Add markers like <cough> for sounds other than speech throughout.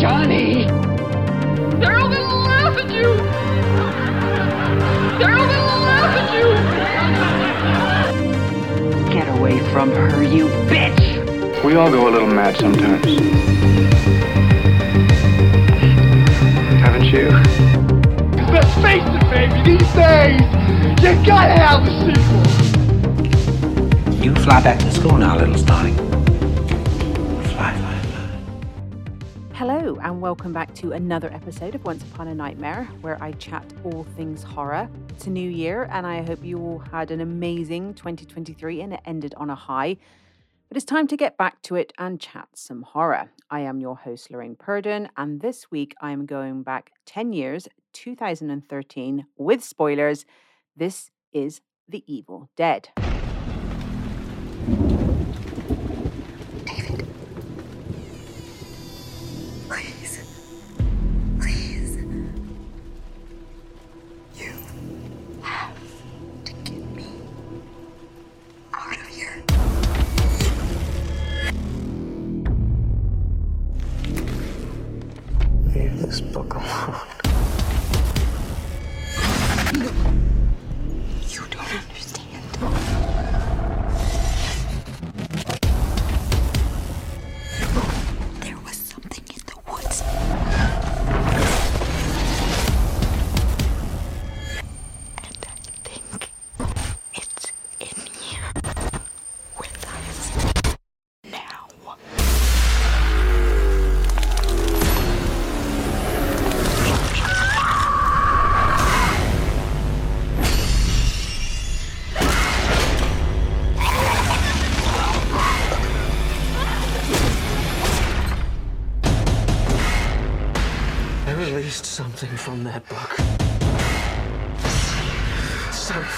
Johnny! They're all gonna laugh at you! They're all gonna laugh at you! Get away from her, you bitch! We all go a little mad sometimes. Haven't you? Let's face it, baby, these days, you gotta have a sequel! You fly back to school now, little Starling. Welcome back to another episode of Once Upon a Nightmare, where I chat all things horror. It's a new year, and I hope you all had an amazing 2023 and it ended on a high. But it's time to get back to it and chat some horror. I am your host, Lorraine Purdon, and this week I am going back 10 years, 2013, with spoilers. This is The Evil Dead.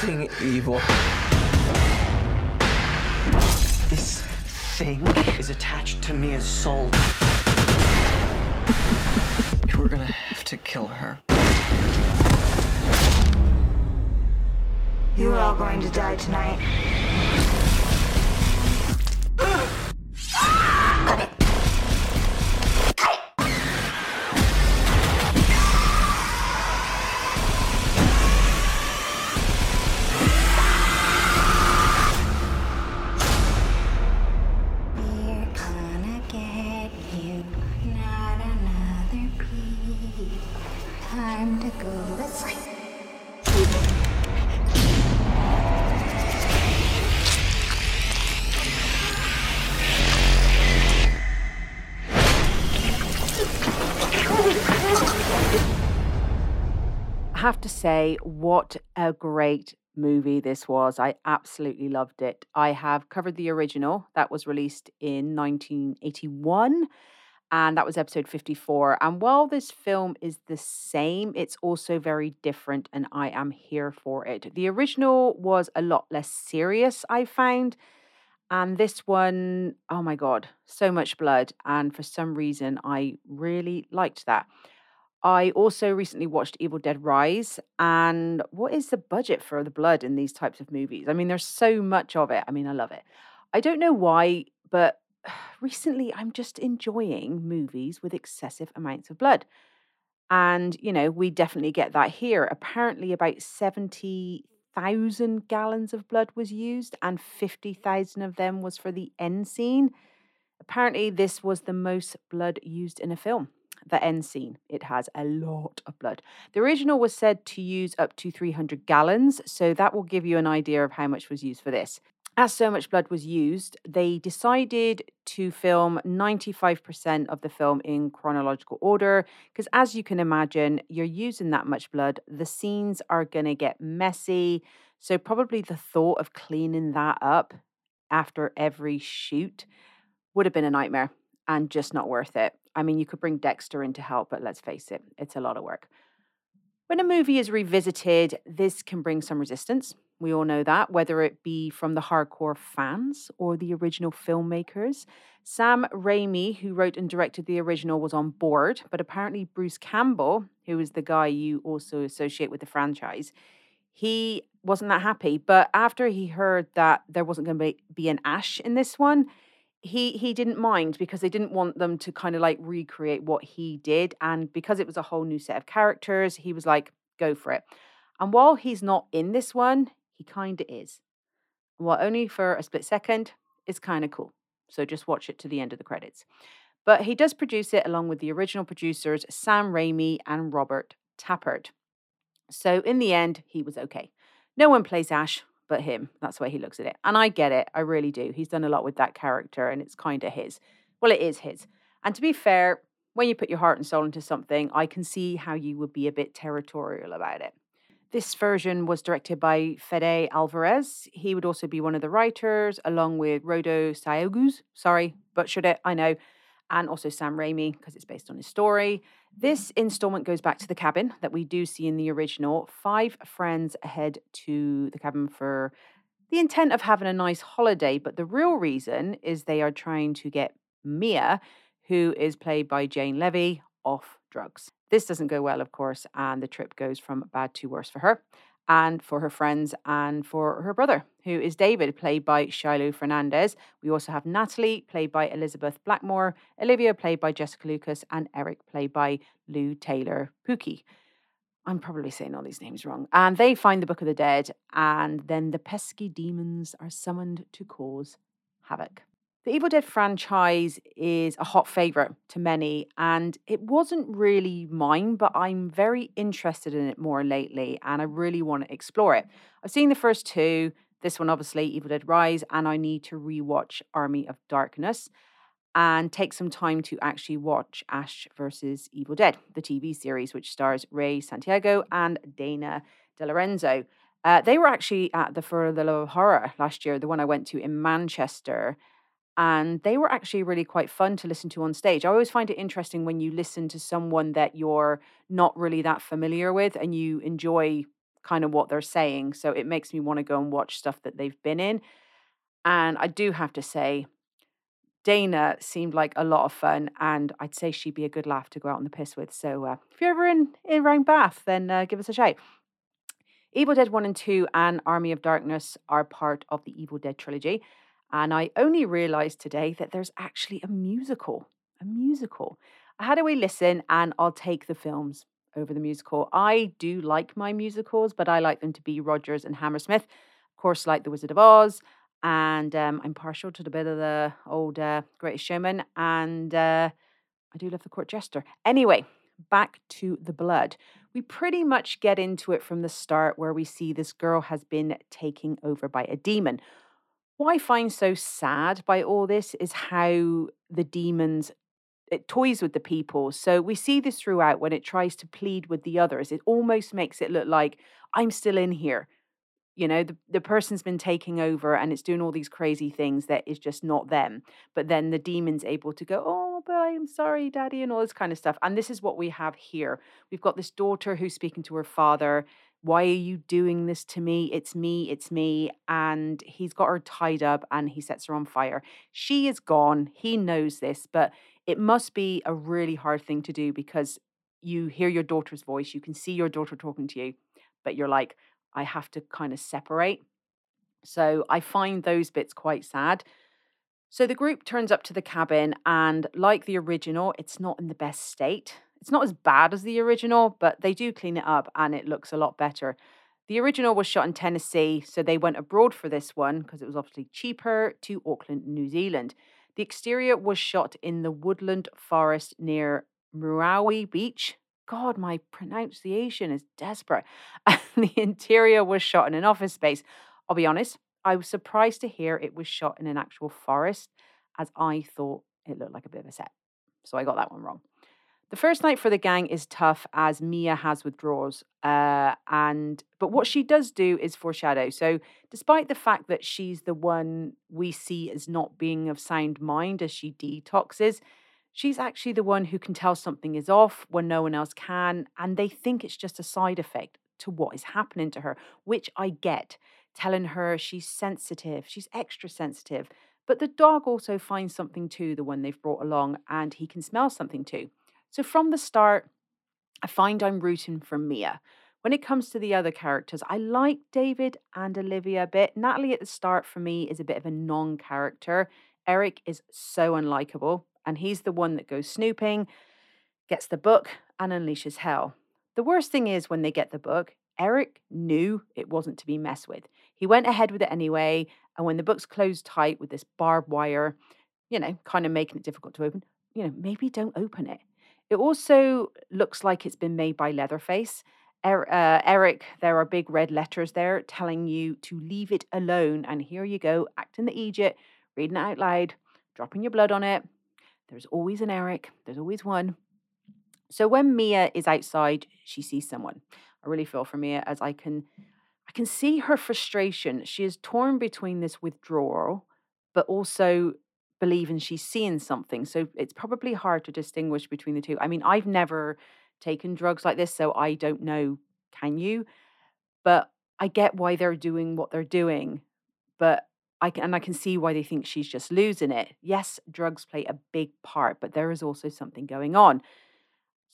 Something evil. This thing is attached to Mia's soul. We're gonna have to kill her. You are all going to die tonight. Say, what a great movie this was. I absolutely loved it. I have covered the original that was released in 1981, and that was episode 54. And while this film is the same, it's also very different, and I am here for it. The original was a lot less serious, I found. And this one, oh my God, so much blood. And for some reason, I really liked that. I also recently watched Evil Dead Rise. And what is the budget for the blood in these types of movies? I mean, there's so much of it. I mean, I love it. I don't know why, but <sighs> recently I'm just enjoying movies with excessive amounts of blood. And, you know, we definitely get that here. Apparently, about 70,000 gallons of blood was used, and 50,000 of them was for the end scene. Apparently, this was the most blood used in a film the end scene. It has a lot of blood. The original was said to use up to 300 gallons, so that will give you an idea of how much was used for this. As so much blood was used, they decided to film 95% of the film in chronological order because, as you can imagine, you're using that much blood. The scenes are going to get messy. So, probably the thought of cleaning that up after every shoot would have been a nightmare and just not worth it. I mean, you could bring Dexter in to help, but let's face it, it's a lot of work. When a movie is revisited, this can bring some resistance. We all know that, whether it be from the hardcore fans or the original filmmakers. Sam Raimi, who wrote and directed the original, was on board, but apparently Bruce Campbell, who is the guy you also associate with the franchise, he wasn't that happy. But after he heard that there wasn't going to be, be an Ash in this one, he he didn't mind because they didn't want them to kind of like recreate what he did and because it was a whole new set of characters he was like go for it. And while he's not in this one he kind of is. Well only for a split second it's kind of cool. So just watch it to the end of the credits. But he does produce it along with the original producers sam raimi and robert Tapert. So in the end he was okay. No one plays ash but him. That's why he looks at it. And I get it. I really do. He's done a lot with that character and it's kind of his. Well, it is his. And to be fair, when you put your heart and soul into something, I can see how you would be a bit territorial about it. This version was directed by Fede Alvarez. He would also be one of the writers, along with Rodo Sayagues. Sorry, butchered it, I know. And also Sam Raimi, because it's based on his story. This installment goes back to the cabin that we do see in the original. Five friends head to the cabin for the intent of having a nice holiday, but the real reason is they are trying to get Mia, who is played by Jane Levy, off drugs. This doesn't go well, of course, and the trip goes from bad to worse for her and for her friends and for her brother, who is David, played by Shiloh Fernandez. We also have Natalie, played by Elizabeth Blackmore, Olivia, played by Jessica Lucas, and Eric, played by Lou Taylor Pookie. I'm probably saying all these names wrong. And they find the Book of the Dead, and then the pesky demons are summoned to cause havoc. The Evil Dead franchise is a hot favorite to many, and it wasn't really mine, but I'm very interested in it more lately, and I really want to explore it. I've seen the first two, this one obviously, Evil Dead Rise, and I need to rewatch Army of Darkness and take some time to actually watch Ash versus Evil Dead, the TV series, which stars Ray Santiago and Dana DeLorenzo. Uh, they were actually at the For the Love of Horror last year, the one I went to in Manchester and they were actually really quite fun to listen to on stage. I always find it interesting when you listen to someone that you're not really that familiar with and you enjoy kind of what they're saying. So it makes me want to go and watch stuff that they've been in. And I do have to say, Dana seemed like a lot of fun, and I'd say she'd be a good laugh to go out on the piss with. So uh, if you're ever in, in around Bath, then uh, give us a shout. Evil Dead 1 and 2 and Army of Darkness are part of the Evil Dead trilogy. And I only realized today that there's actually a musical. A musical. Had a wee listen and I'll take the films over the musical. I do like my musicals, but I like them to be Rodgers and Hammersmith. Of course, like The Wizard of Oz. And um, I'm partial to the bit of the old uh, Greatest Showman. And uh, I do love The Court Jester. Anyway, back to the blood. We pretty much get into it from the start where we see this girl has been taken over by a demon. What I find so sad by all this is how the demons it toys with the people. So we see this throughout when it tries to plead with the others. It almost makes it look like I'm still in here. You know, the, the person's been taking over and it's doing all these crazy things that is just not them. But then the demon's able to go, Oh, but I'm sorry, daddy, and all this kind of stuff. And this is what we have here. We've got this daughter who's speaking to her father why are you doing this to me? It's me, it's me. And he's got her tied up and he sets her on fire. She is gone. He knows this, but it must be a really hard thing to do because you hear your daughter's voice, you can see your daughter talking to you, but you're like, I have to kind of separate. So I find those bits quite sad. So the group turns up to the cabin, and like the original, it's not in the best state. It's not as bad as the original, but they do clean it up and it looks a lot better. The original was shot in Tennessee, so they went abroad for this one because it was obviously cheaper to Auckland, New Zealand. The exterior was shot in the woodland forest near Muriwai Beach. God, my pronunciation is desperate. <laughs> And the interior was shot in an office space. I'll be honest, I was surprised to hear it was shot in an actual forest, as I thought it looked like a bit of a set. So I got that one wrong. The first night for the gang is tough as Mia has withdrawals, uh, and but what she does do is foreshadow. So, despite the fact that she's the one we see as not being of sound mind as she detoxes, she's actually the one who can tell something is off when no one else can, and they think it's just a side effect to what is happening to her, which I get. Telling her she's sensitive, she's extra sensitive. But the dog also finds something too, the one they've brought along, and he can smell something too. So from the start, I find I'm rooting for Mia. When it comes to the other characters, I like David and Olivia a bit. Natalie at the start for me is a bit of a non character. Eric is so unlikable, and he's the one that goes snooping, gets the book, and unleashes hell. The worst thing is when they get the book, Eric knew it wasn't to be messed with. He went ahead with it anyway, and when the book's closed tight with this barbed wire, you know, kind of making it difficult to open, you know, maybe don't open it. It also looks like it's been made by Leatherface. Er- uh, Eric, there are big red letters there telling you to leave it alone. And here you go, acting the Egypt, reading it out loud, dropping your blood on it. There's always an Eric, there's always one. So when Mia is outside, she sees someone. I really feel for Mia as I can I can see her frustration. She is torn between this withdrawal, but also believing she's seeing something. So it's probably hard to distinguish between the two. I mean, I've never taken drugs like this, so I don't know, can you? But I get why they're doing what they're doing. But I can, and I can see why they think she's just losing it. Yes, drugs play a big part, but there is also something going on.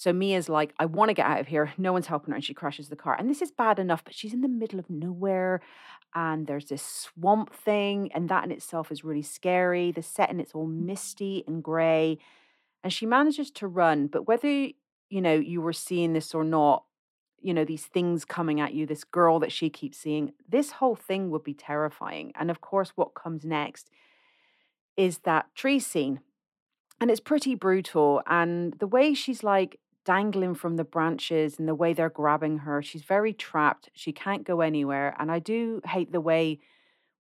So Mia's like, I want to get out of here. No one's helping her. And she crashes the car. And this is bad enough, but she's in the middle of nowhere. And there's this swamp thing. And that in itself is really scary. The setting, it's all mm. misty and grey. And she manages to run. But whether, you know, you were seeing this or not, you know, these things coming at you, this girl that she keeps seeing, this whole thing would be terrifying. And of course, what comes next is that tree scene. And it's pretty brutal. And the way she's like, dangling from the branches and the way they're grabbing her. She's very trapped. She can't go anywhere. And I do hate the way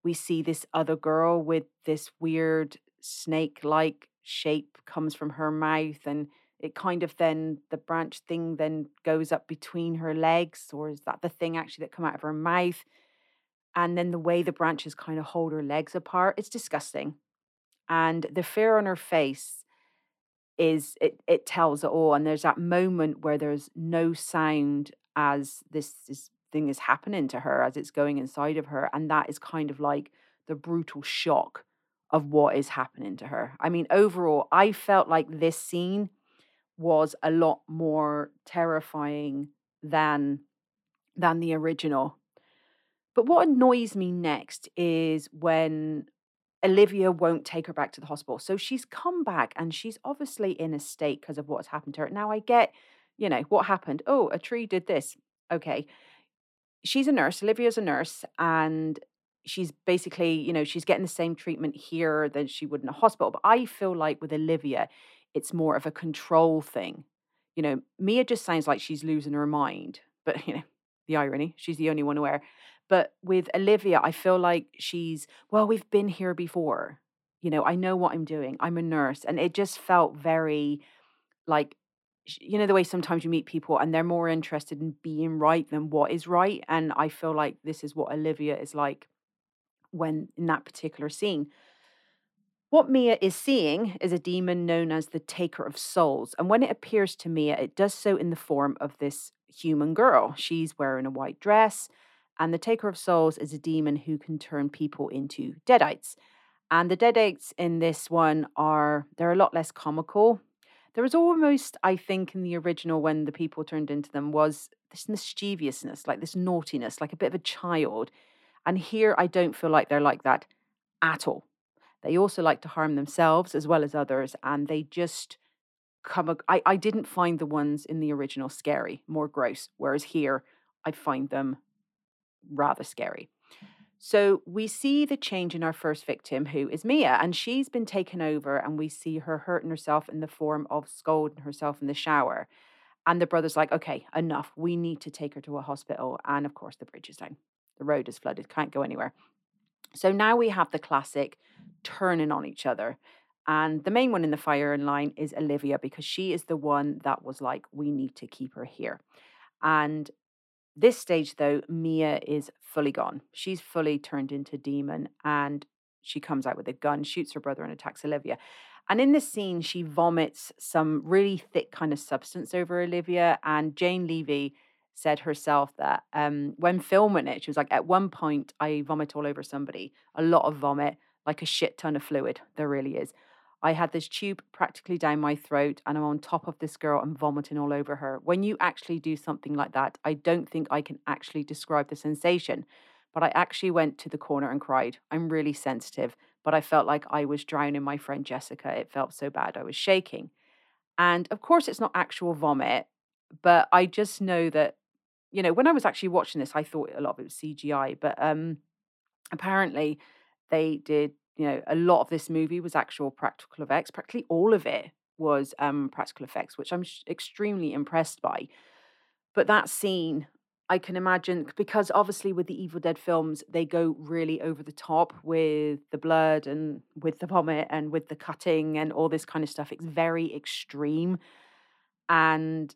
we see this other girl with this weird snake like shape comes from her mouth and it kind of then the branch thing then goes up between her legs or is that the thing actually that come out of her mouth and then the way the branches kind of hold her legs apart it's disgusting and the fear on her face is it it tells it all and there's that moment where there's no sound as this, this thing is happening to her as it's going inside of her and that is kind of like the brutal shock of what is happening to her. I mean overall i felt like this scene was a lot more terrifying than than the original. But what annoys me next is when Olivia won't take her back to the hospital. So she's come back and she's obviously in a state because of what's happened to her. Now, I get, you know, what happened. Oh, a tree did this. Okay. She's a nurse. Olivia's a nurse. And she's basically, you know, she's getting the same treatment here than she would in a hospital. But I feel like with Olivia, it's more of a control thing. You know, Mia just sounds like she's losing her mind. But, <laughs> you know, the irony, she's the only one aware. But with Olivia, I feel like she's, well, we've been here before. You know, I know what I'm doing. I'm a nurse. And it just felt very like, you know, the way sometimes you meet people and they're more interested in being right than what is right. And I feel like this is what Olivia is like when in that particular scene. What Mia is seeing is a demon known as the Taker of Souls. And when it appears to Mia, it does so in the form of this human girl. She's wearing a white dress. And the Taker of Souls is a demon who can turn people into deadites. And the deadites in this one are, they're a lot less comical. There was almost, I think, in the original when the people turned into them, was this mischievousness, like this naughtiness, like a bit of a child. And here I don't feel like they're like that at all. They also like to harm themselves as well as others. And they just come, I, I didn't find the ones in the original scary, more gross. Whereas here, I find them rather scary. So we see the change in our first victim, who is Mia, and she's been taken over, and we see her hurting herself in the form of scolding herself in the shower. And the brother's like, okay, enough. We need to take her to a hospital. And of course, the bridge is down. The road is flooded, can't go anywhere. So now we have the classic turning on each other. And the main one in the firing line is Olivia because she is the one that was like, we need to keep her here. And this stage, though, Mia is fully gone. She's fully turned into demon and she comes out with a gun, shoots her brother, and attacks Olivia. And in this scene, she vomits some really thick kind of substance over Olivia. And Jane Levy said herself that um, when filming it, she was like, at one point, I vomit all over somebody, a lot of vomit, like a shit ton of fluid. There really is. I had this tube practically down my throat and I'm on top of this girl and vomiting all over her. When you actually do something like that, I don't think I can actually describe the sensation. But I actually went to the corner and cried. I'm really sensitive. but I felt like I was drowning my friend Jessica. It felt so bad. I was shaking. And of course, it's not actual vomit, but I just know that, you know, when I was actually watching this, I thought a lot of it was CGI, but um, apparently they did, you know, a lot of this movie was actual practical effects. Practically all of it was um, practical effects, which I'm sh- extremely impressed by. But that scene, I can imagine, because obviously with the Evil Dead films, they go really over the top with the blood and with the vomit and with the cutting and all this kind of stuff. It's very extreme. And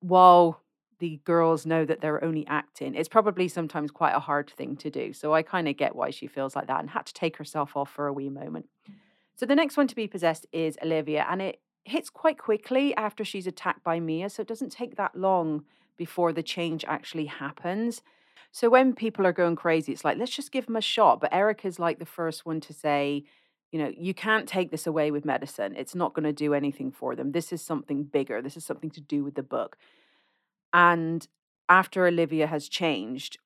while the girls know that they're only acting, it's probably sometimes quite a hard thing to do. So I kind of get why she feels like that and had to take herself off for a wee moment. So the next one to be possessed is Olivia, and it hits quite quickly after she's attacked by Mia. So it doesn't take that long before the change actually happens. So when people are going crazy, it's like, let's just give them a shot. But Eric is like the first one to say, you know, you can't take this away with medicine. It's not going to do anything for them. This is something bigger. This is something to do with the book. And after Olivia has changed,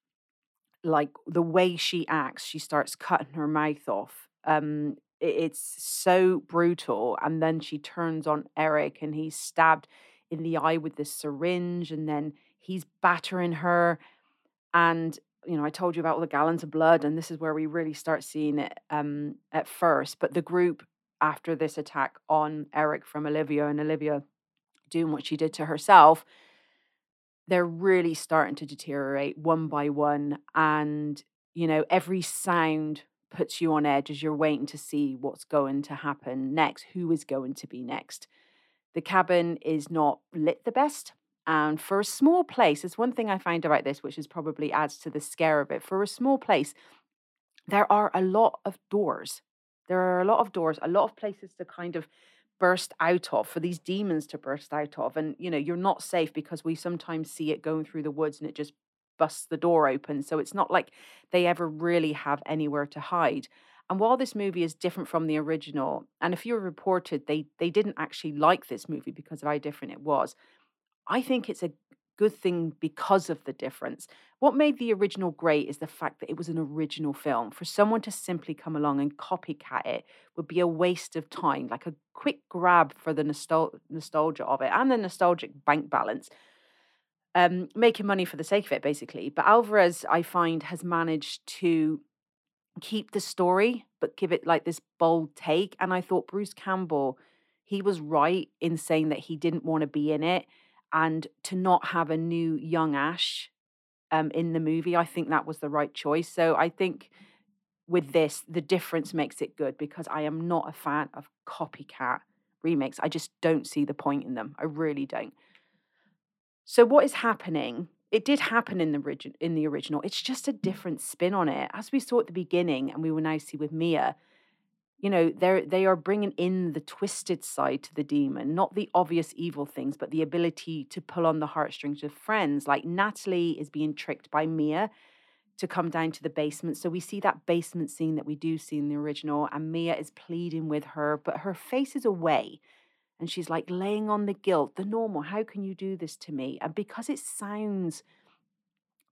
like the way she acts, she starts cutting her mouth off. Um, it's so brutal. And then she turns on Eric and he's stabbed in the eye with this syringe, and then he's battering her. And you know, I told you about all the gallons of blood, and this is where we really start seeing it um, at first. But the group after this attack on Eric from Olivia and Olivia doing what she did to herself, they're really starting to deteriorate one by one. And, you know, every sound puts you on edge as you're waiting to see what's going to happen next, who is going to be next. The cabin is not lit the best. And for a small place, it's one thing I find about this, which is probably adds to the scare of it. For a small place, there are a lot of doors. There are a lot of doors, a lot of places to kind of burst out of for these demons to burst out of. And, you know, you're not safe because we sometimes see it going through the woods and it just busts the door open. So it's not like they ever really have anywhere to hide. And while this movie is different from the original, and a few reported they they didn't actually like this movie because of how different it was, I think it's a good thing because of the difference. What made the original great is the fact that it was an original film. For someone to simply come along and copycat it would be a waste of time, like a quick grab for the nostal- nostalgia of it and the nostalgic bank balance. Um, making money for the sake of it, basically. But Alvarez, I find, has managed to keep the story, but give it like this bold take. And I thought Bruce Campbell, he was right in saying that he didn't want to be in it and to not have a new young Ash um, in the movie. I think that was the right choice. So I think with this, the difference makes it good because I am not a fan of copycat remakes. I just don't see the point in them. I really don't. So what is happening? It did happen in the origin in the original. It's just a different spin on it. As we saw at the beginning, and we will now see with Mia, you know, they're they are bringing in the twisted side to the demon, not the obvious evil things, but the ability to pull on the heartstrings of friends. Like Natalie is being tricked by Mia to come down to the basement. So we see that basement scene that we do see in the original, and Mia is pleading with her, but her face is away. And she's like laying on the guilt, the normal, how can you do this to me? And because it sounds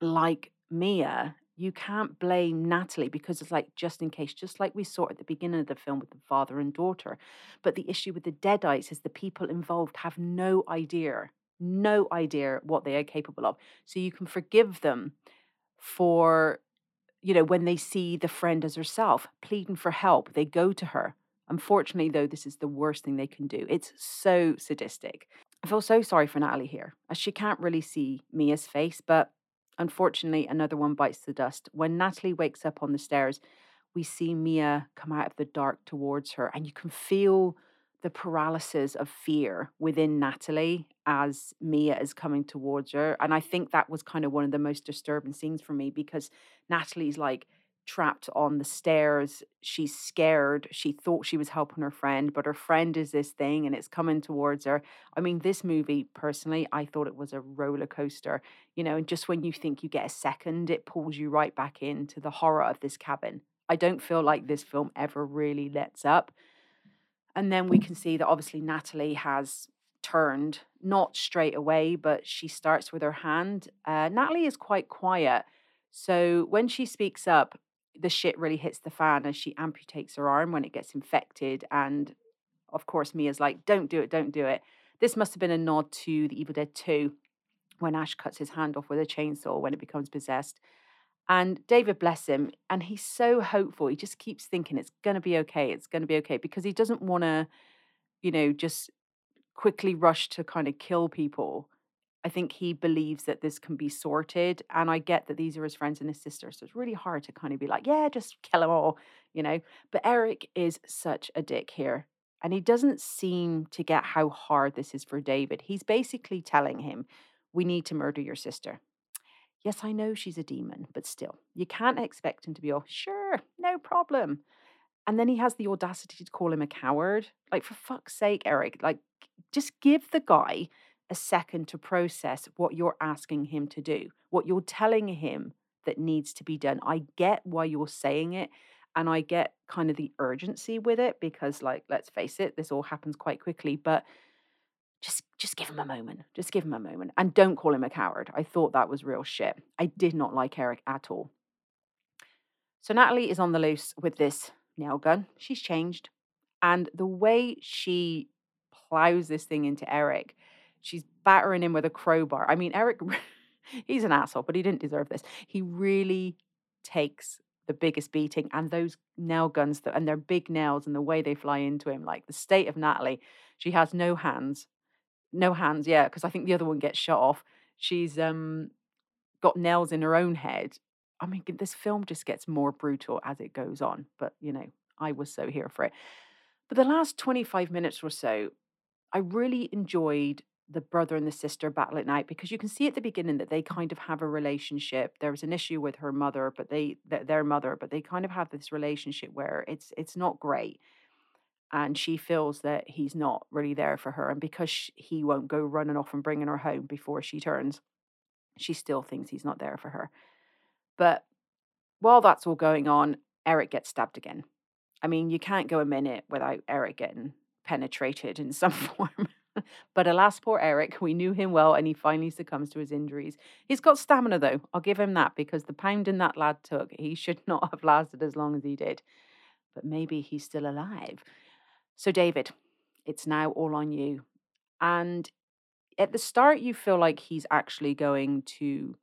like Mia, you can't blame Natalie because it's like just in case, just like we saw at the beginning of the film with the father and daughter. But the issue with the Deadites is the people involved have no idea, no idea what they are capable of. So you can forgive them for, you know, when they see the friend as herself pleading for help, they go to her. Unfortunately, though, this is the worst thing they can do. It's so sadistic. I feel so sorry for Natalie here, as she can't really see Mia's face, but unfortunately, another one bites the dust. When Natalie wakes up on the stairs, we see Mia come out of the dark towards her, and you can feel the paralysis of fear within Natalie as Mia is coming towards her. And I think that was kind of one of the most disturbing scenes for me because Natalie's like trapped on the stairs. She's scared. She thought she was helping her friend, but her friend is this thing and it's coming towards her. I mean, this movie, personally, I thought it was a roller coaster. You know, and just when you think you get a second, it pulls you right back into the horror of this cabin. I don't feel like this film ever really lets up. And then we can see that obviously Natalie has turned, not straight away, but she starts with her hand. Uh, Natalie is quite quiet. So when she speaks up, the shit really hits the fan as she amputates her arm when it gets infected. And of course, Mia's like, don't do it, don't do it. This must have been a nod to The Evil Dead 2 when Ash cuts his hand off with a chainsaw when it becomes possessed. And David, bless him, and he's so hopeful. He just keeps thinking it's going to be okay. It's going to be okay because he doesn't want to, you know, just quickly rush to kind of kill people. I think he believes that this can be sorted. And I get that these are his friends and his sister. So it's really hard to kind of be like, yeah, just kill them all, you know. But Eric is such a dick here. And he doesn't seem to get how hard this is for David. He's basically telling him, we need to murder your sister. Yes, I know she's a demon, but still, you can't expect him to be all, sure, no problem. And then he has the audacity to call him a coward. Like, for fuck's sake, Eric, like, just give the guy a second to process what you're asking him to do, what you're telling him that needs to be done. I get why you're saying it. And I get kind of the urgency with it because, like, let's face it, this all happens quite quickly. But just just give him a moment. Just give him a moment. And don't call him a coward. I thought that was real shit. I did not like Eric at all. So Natalie is on the loose with this nail gun. She's changed. And the way she plows this thing into Eric, she's battering him with a crowbar. I mean, Eric, <laughs> he's an asshole, but he didn't deserve this. He really takes the biggest beating and those nail guns that, and their big nails and the way they fly into him like the state of natalie she has no hands no hands, yeah, because I think the other one gets shot off. She's um got nails in her own head. I mean, this film just gets more brutal as it goes on, but you know, I was so here for it. But the last 25 minutes or so, I really enjoyed the brother and the sister battle at night because you can see at the beginning that they kind of have a relationship. There was an issue with her mother, but they their mother, but they kind of have this relationship where it's it's not great. And she feels that he's not really there for her and because sh- he won't go running off and bringing her home before she turns she still thinks he's not there for her. But while that's all going on eric gets stabbed again. I mean you can't go a minute without eric getting penetrated in some <laughs> form but alas poor eric we knew him well and he finally succumbs to his injuries he's got stamina though i'll give him that because the pounding that lad took he should <laughs> not have lasted as long as he did but maybe he's still alive so, David, it's now all on you. And at the start, you feel like he's actually going to,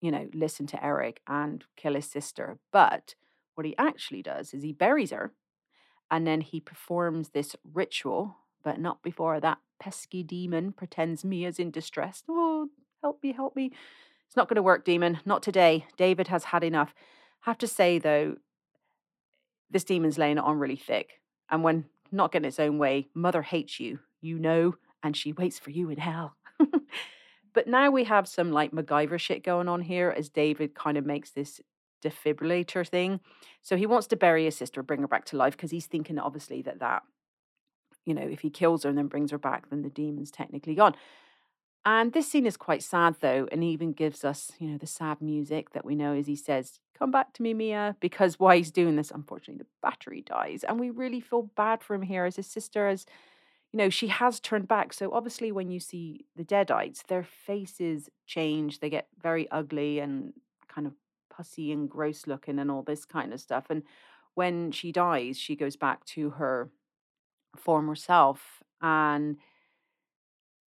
you know, listen to Eric and kill his sister. But what he actually does is he buries her and then he performs this ritual, but not before that pesky demon pretends Mia's in distress. Oh, help me, help me. It's not going to work, demon. Not today. David has had enough. Have to say, though, this demon's laying it on really thick. And when not getting its own way, mother hates you, you know, and she waits for you in hell. <laughs> but now we have some like MacGyver shit going on here as David kind of makes this defibrillator thing. So he wants to bury his sister, bring her back to life, because he's thinking obviously that that, you know, if he kills her and then brings her back, then the demon's technically gone. And this scene is quite sad though, and even gives us, you know, the sad music that we know as he says, Come back to me, Mia. Because while he's doing this, unfortunately, the battery dies. And we really feel bad for him here as his sister as you know, she has turned back. So obviously when you see the deadites, their faces change. They get very ugly and kind of pussy and gross looking and all this kind of stuff. And when she dies, she goes back to her former self. And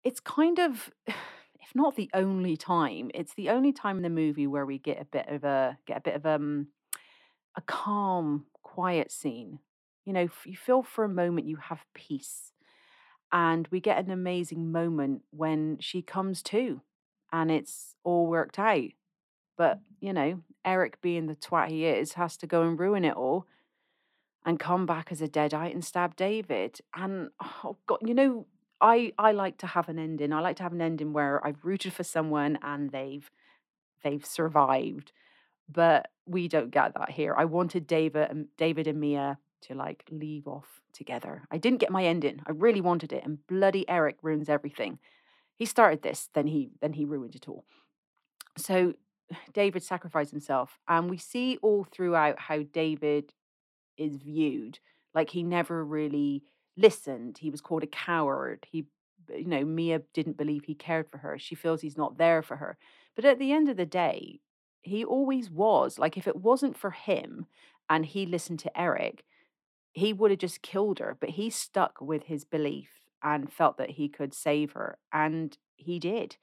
it's kind of <sighs> if not the only time it's the only time in the movie where we get a bit of a get a bit of um a calm quiet scene you know you feel for a moment you have peace and we get an amazing moment when she comes to and it's all worked out but you know eric being the twat he is has to go and ruin it all and come back as a deadite and stab david and oh god you know I I like to have an ending. I like to have an ending where I've rooted for someone and they've they've survived. But we don't get that here. I wanted David and David and Mia to like leave off together. I didn't get my ending. I really wanted it, and bloody Eric ruins everything. He started this, then he then he ruined it all. So <sighs> David sacrificed himself, and we see all throughout how David is viewed. Like he never really listened. He was called a coward. He, you know, Mia didn't believe he cared for her. She feels he's not there for her. But at the end of the day, he always was. Like, if it wasn't for him and he listened to Eric, he would have just killed her. But he stuck with his belief and felt that he could save her. And he did.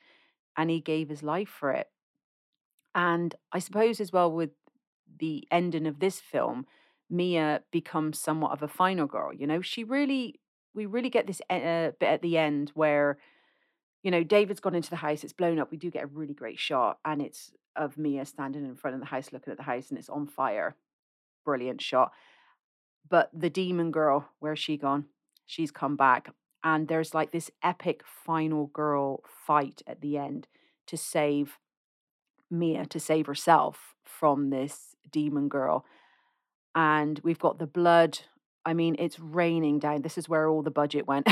And he gave his life for it. And I suppose as well with the ending of this film, Mia becomes somewhat of a final girl. You know, she really, we really get this uh, bit at the end where, you know, David's gone into the house, it's blown up. We do get a really great shot, and it's of Mia standing in front of the house looking at the house, and it's on fire. Brilliant shot. But the demon girl, where's she gone? She's come back. And there's like this epic final girl fight at the end to save Mia, to save herself from this demon girl. And we've got the blood. I mean, it's raining down. This is where all the budget went.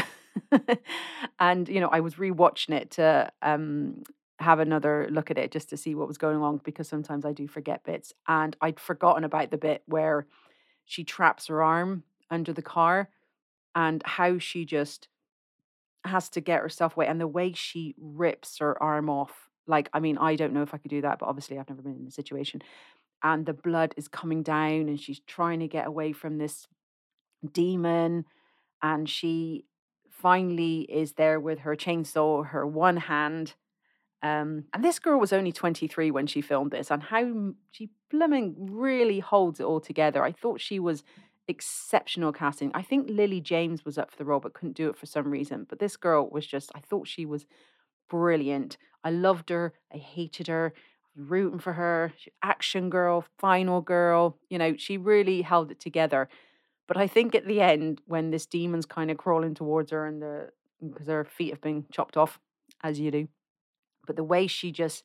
<laughs> and, you know, I was rewatching it to um, have another look at it just to see what was going on because sometimes I do forget bits. And I'd forgotten about the bit where she traps her arm under the car and how she just has to get herself away and the way she rips her arm off like i mean i don't know if i could do that but obviously i've never been in a situation and the blood is coming down and she's trying to get away from this demon and she finally is there with her chainsaw her one hand um, and this girl was only 23 when she filmed this and how she blooming really holds it all together i thought she was exceptional casting. I think Lily James was up for the role but couldn't do it for some reason. But this girl was just, I thought she was brilliant. I loved her. I hated her. Rooting for her, action girl, final girl. You know, she really held it together. But I think at the end, when this demon's kind of crawling towards her and the mm, because her feet have been chopped off, as you do, but the way she just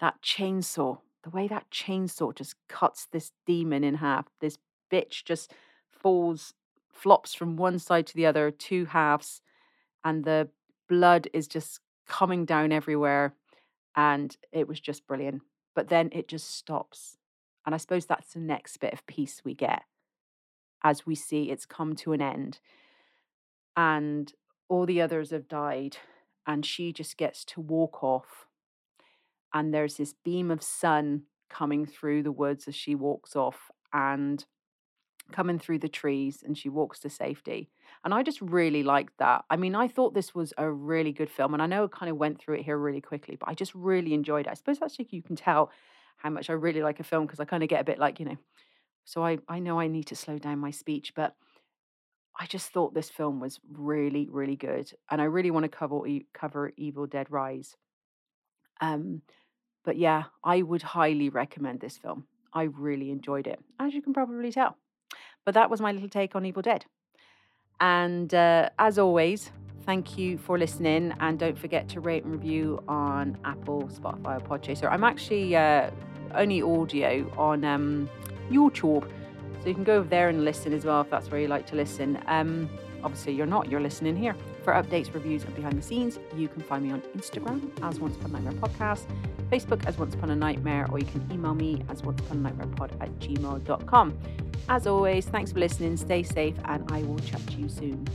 that chainsaw, the way that chainsaw just cuts this demon in half, this bitch just falls, flops from one side to the other, two halves, and the blood is just coming down everywhere. And it was just brilliant. But then it just stops. And I suppose that's the next bit of peace we get as we see it's come to an end. And all the others have died. And she just gets to walk off. And there's this beam of sun coming through the woods as she walks off. And coming through the trees and she walks to safety. And I just really liked that. I mean, I thought this was a really good film. And I know I kind of went through it here really quickly, but I just really enjoyed it. I suppose that's like you can tell how much I really like a film because I kind of get a bit like, you know, so I, I know I need to slow down my speech, but I just thought this film was really, really good. And I really want to cover, cover Evil Dead Rise. Um, but yeah, I would highly recommend this film. I really enjoyed it, as you can probably tell. But that was my little take on Evil Dead. And uh, as always, thank you for listening. And don't forget to rate and review on Apple, Spotify, or Podchaser. I'm actually uh, only audio on um, YouTube. So you can go over there and listen as well if that's where you like to listen. Um, obviously, you're not, you're listening here. For updates, reviews, and behind the scenes, you can find me on Instagram as Once Upon a Nightmare Podcast, Facebook as Once Upon a Nightmare, or you can email me as Once Upon a Nightmare Pod at gmail.com. As always, thanks for listening, stay safe, and I will chat to you soon.